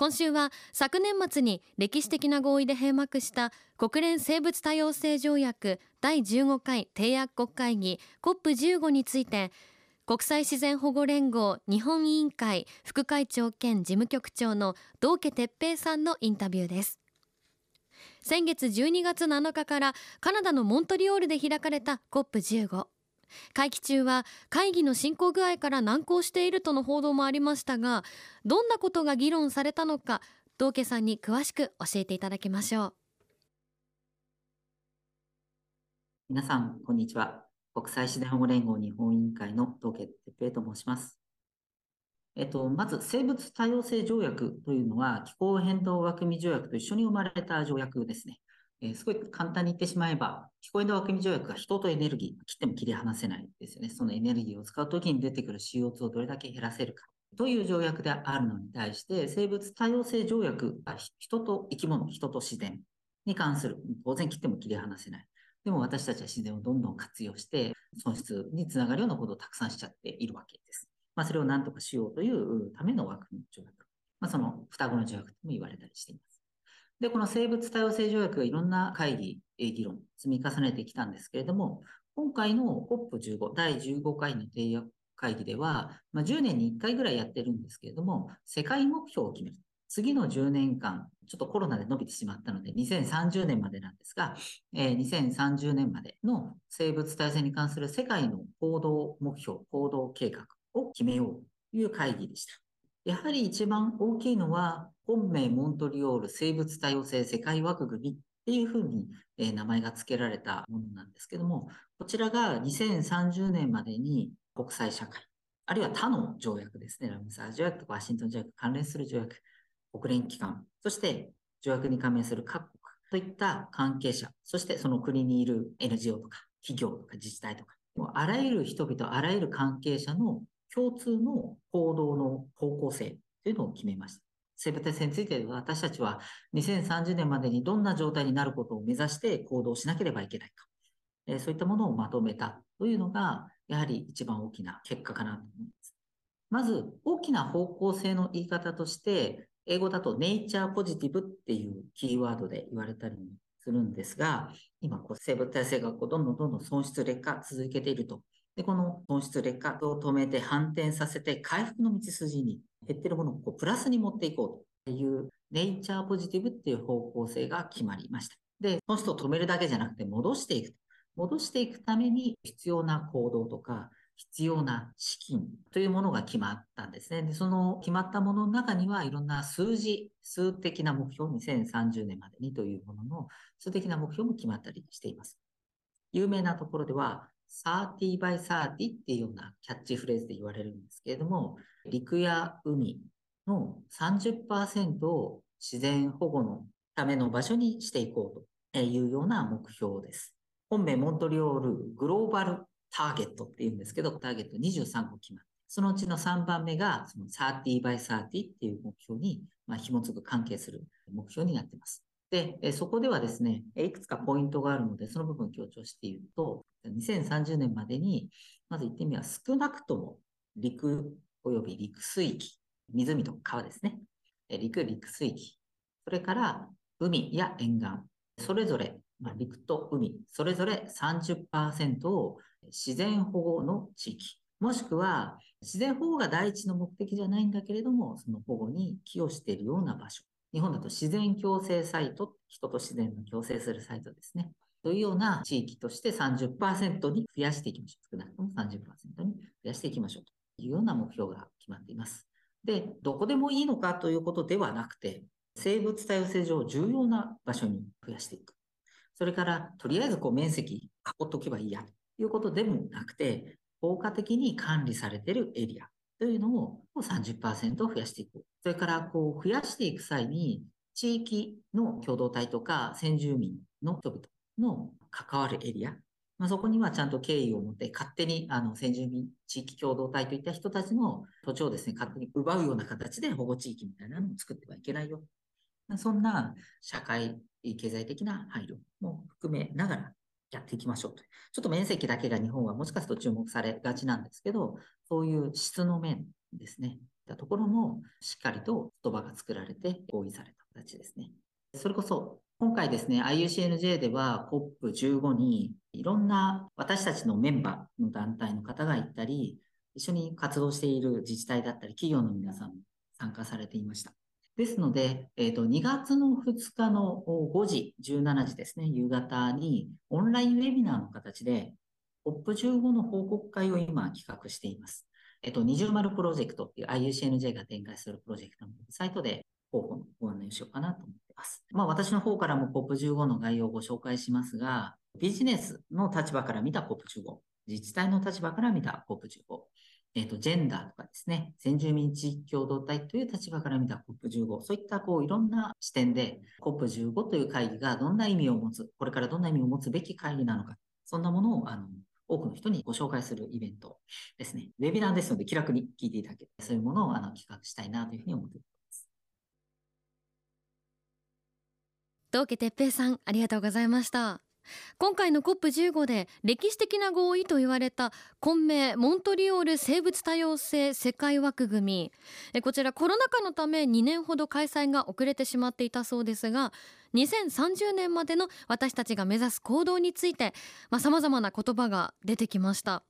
今週は昨年末に歴史的な合意で閉幕した国連生物多様性条約第15回締約国会議 COP15 について国際自然保護連合日本委員会副会長兼事務局長の道家哲平さんのインタビューです。先月12月7日からカナダのモントリオールで開かれた COP15 会期中は会議の進行具合から難航しているとの報道もありましたがどんなことが議論されたのか道家さんに詳しく教えていただきましょう。皆さんこんにちは。国際自然保護連合日本委員会の道家哲平と申します。えっと、まず生物多様性条約というのは気候変動枠組条約と一緒に生まれた条約ですね。えー、すごい簡単に言ってしまえば、気候変動枠組み条約が人とエネルギー、切っても切り離せないですよね。そのエネルギーを使うときに出てくる CO2 をどれだけ減らせるか。という条約であるのに対して、生物多様性条約は人と生き物、人と自然に関する、当然切っても切り離せない。でも私たちは自然をどんどん活用して、損失につながるようなことをたくさんしちゃっているわけです。まあ、それを何とかしようというための枠組み条約。まあ、その双子の条約とも言われたりしています。で、この生物多様性条約がいろんな会議、議論、積み重ねてきたんですけれども、今回の COP15、第15回の締約会議では、まあ、10年に1回ぐらいやってるんですけれども、世界目標を決める。次の10年間、ちょっとコロナで伸びてしまったので、2030年までなんですが、えー、2030年までの生物多様性に関する世界の行動目標、行動計画を決めようという会議でした。やはり一番大きいのは、本命モントリオール生物多様性世界枠組みっていうふうに、え名前が付けられたものなんですけども、こちらが2030年までに国際社会、あるいは他の条約ですね、ラムサー条約とかワシントン条約関連する条約、国連機関、そして条約に加盟する各国といった関係者、そしてその国にいる NGO とか企業とか自治体とか、もうあらゆる人々、あらゆる関係者の共通の行動の方向性というのを決めました。生物性について私たちは2030年までにどんな状態になることを目指して行動しなければいけないか。えそういったものをまとめたというのが、やはり一番大きな結果かなと思います。まず、大きな方向性の言い方として、英語だとネイチャーポジティブっていうキーワードで言われたりするんですが、今こう生物体制がこうどんどんどんどん損失劣化続けていると。で、この損失劣化を止めて反転させて回復の道筋に減ってるものをこうプラスに持っていこうというネイチャーポジティブっていう方向性が決まりました。で、損失を止めるだけじゃなくて戻していく。戻していくために必要な行動とか、必要な資金というものが決まったんですね。で、その決まったものの中にはいろんな数字、数的な目標、2030年までにというものの数的な目標も決まったりしています。有名なところでは、30 by 30っていうようなキャッチフレーズで言われるんですけれども、陸や海の30%を自然保護のための場所にしていこうというような目標です。本名モントリオールグローバルターゲットっていうんですけど、ターゲット23個決まって、そのうちの3番目がその30 by 30っていう目標に、まあ、紐づく関係する目標になってます。で、そこではですね、いくつかポイントがあるので、その部分を強調して言うと、2030年までに、まず言ってみれば少なくとも陸及び陸水域、湖と川ですね。陸、陸水域。それから海や沿岸。それぞれ、まあ、陸と海、それぞれ30%を自然保護の地域。もしくは、自然保護が第一の目的じゃないんだけれども、その保護に寄与しているような場所。日本だと自然共生サイト、人と自然の共生するサイトですね。というような地域として30%に増やしていきましょう。少なくとも30%に増やしていきましょうというような目標が決まっています。で、どこでもいいのかということではなくて、生物多様性上重要な場所に増やしていく。それから、とりあえずこう面積囲っとけばいいやということでもなくて、効果的に管理されているエリアというのを30%増やしていく。それからこう増やしていく際に地域の共同体とか先住民の人々の関わるエリア、まあ、そこにはちゃんと敬意を持って勝手にあの先住民地域共同体といった人たちの土地をですね、勝手に奪うような形で保護地域みたいなのを作ってはいけないよ。そんな社会、経済的な配慮も含めながらやっていきましょうと。ちょっと面積だけが日本はもしかすると注目されがちなんですけど、そういう質の面ですね、たところもしっかりと言葉が作られて合意された形ですね。それこそ今回ですね、IUCNJ では COP15 にいろんな私たちのメンバーの団体の方が行ったり、一緒に活動している自治体だったり企業の皆さんも参加されていました。ですので、えーと、2月の2日の5時、17時ですね、夕方にオンラインウェビナーの形で COP15 の報告会を今企画しています。えっ、ー、と、二重丸プロジェクトっていう IUCNJ が展開するプロジェクトのサイトで候補のご案内をしようかなと思っています。まあ私の方からも COP15 の概要をご紹介しますが、ビジネスの立場から見た COP15、自治体の立場から見た COP15、えっ、ー、と、ジェンダーとかですね、先住民地域共同体という立場から見た COP15、そういったこういろんな視点で COP15 という会議がどんな意味を持つ、これからどんな意味を持つべき会議なのか、そんなものをあの多くの人にご紹介するイベントですね。ウェビナーですので気楽に聞いていただける、そういうものをあの企画したいなというふうに思っています。道家哲平さん、ありがとうございました。今回の COP15 で歴史的な合意と言われた混迷モントリオール生物多様性世界枠組み。こちらコロナ禍のため2年ほど開催が遅れてしまっていたそうですが2030年までの私たちが目指す行動についてさまざ、まな言葉が出てきました。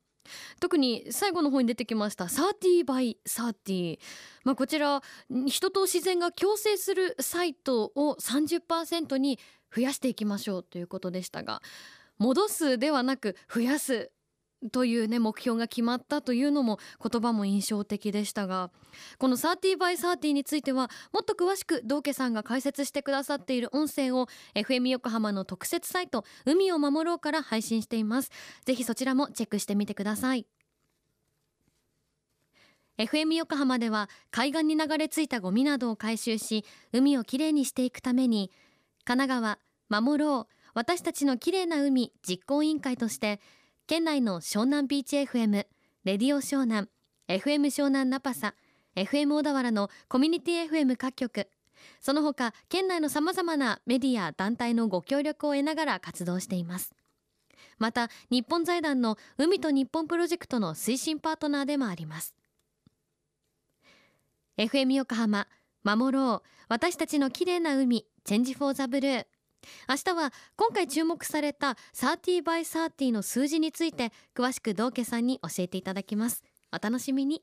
特に最後の方に出てきました30 by 30、まあ、こちら人と自然が共生するサイトを30%に増やしていきましょうということでしたが戻すではなく増やすというね目標が決まったというのも言葉も印象的でしたがこの 30by30 についてはもっと詳しく道家さんが解説してくださっている音声を FM 横浜の特設サイト海を守ろうから配信しています。ぜひそちらもチェックしてみてください。FM 横浜では海岸に流れ着いたゴミなどを回収し海をきれいにしていくために神奈川守ろう私たちのきれいな海実行委員会として県内の湘南ビーチ FM レディオ湘南 FM 湘南ナパサ FM 小田原のコミュニティ FM 各局。その他県内のさまざまなメディア団体のご協力を得ながら活動しています。また日本財団の海と日本プロジェクトの推進パートナーでもあります。FM 横浜守ろう私たちの綺麗な海チェンジフォーザブルー。明日は今回注目された 30by30 の数字について詳しく道家さんに教えていただきます。お楽しみに。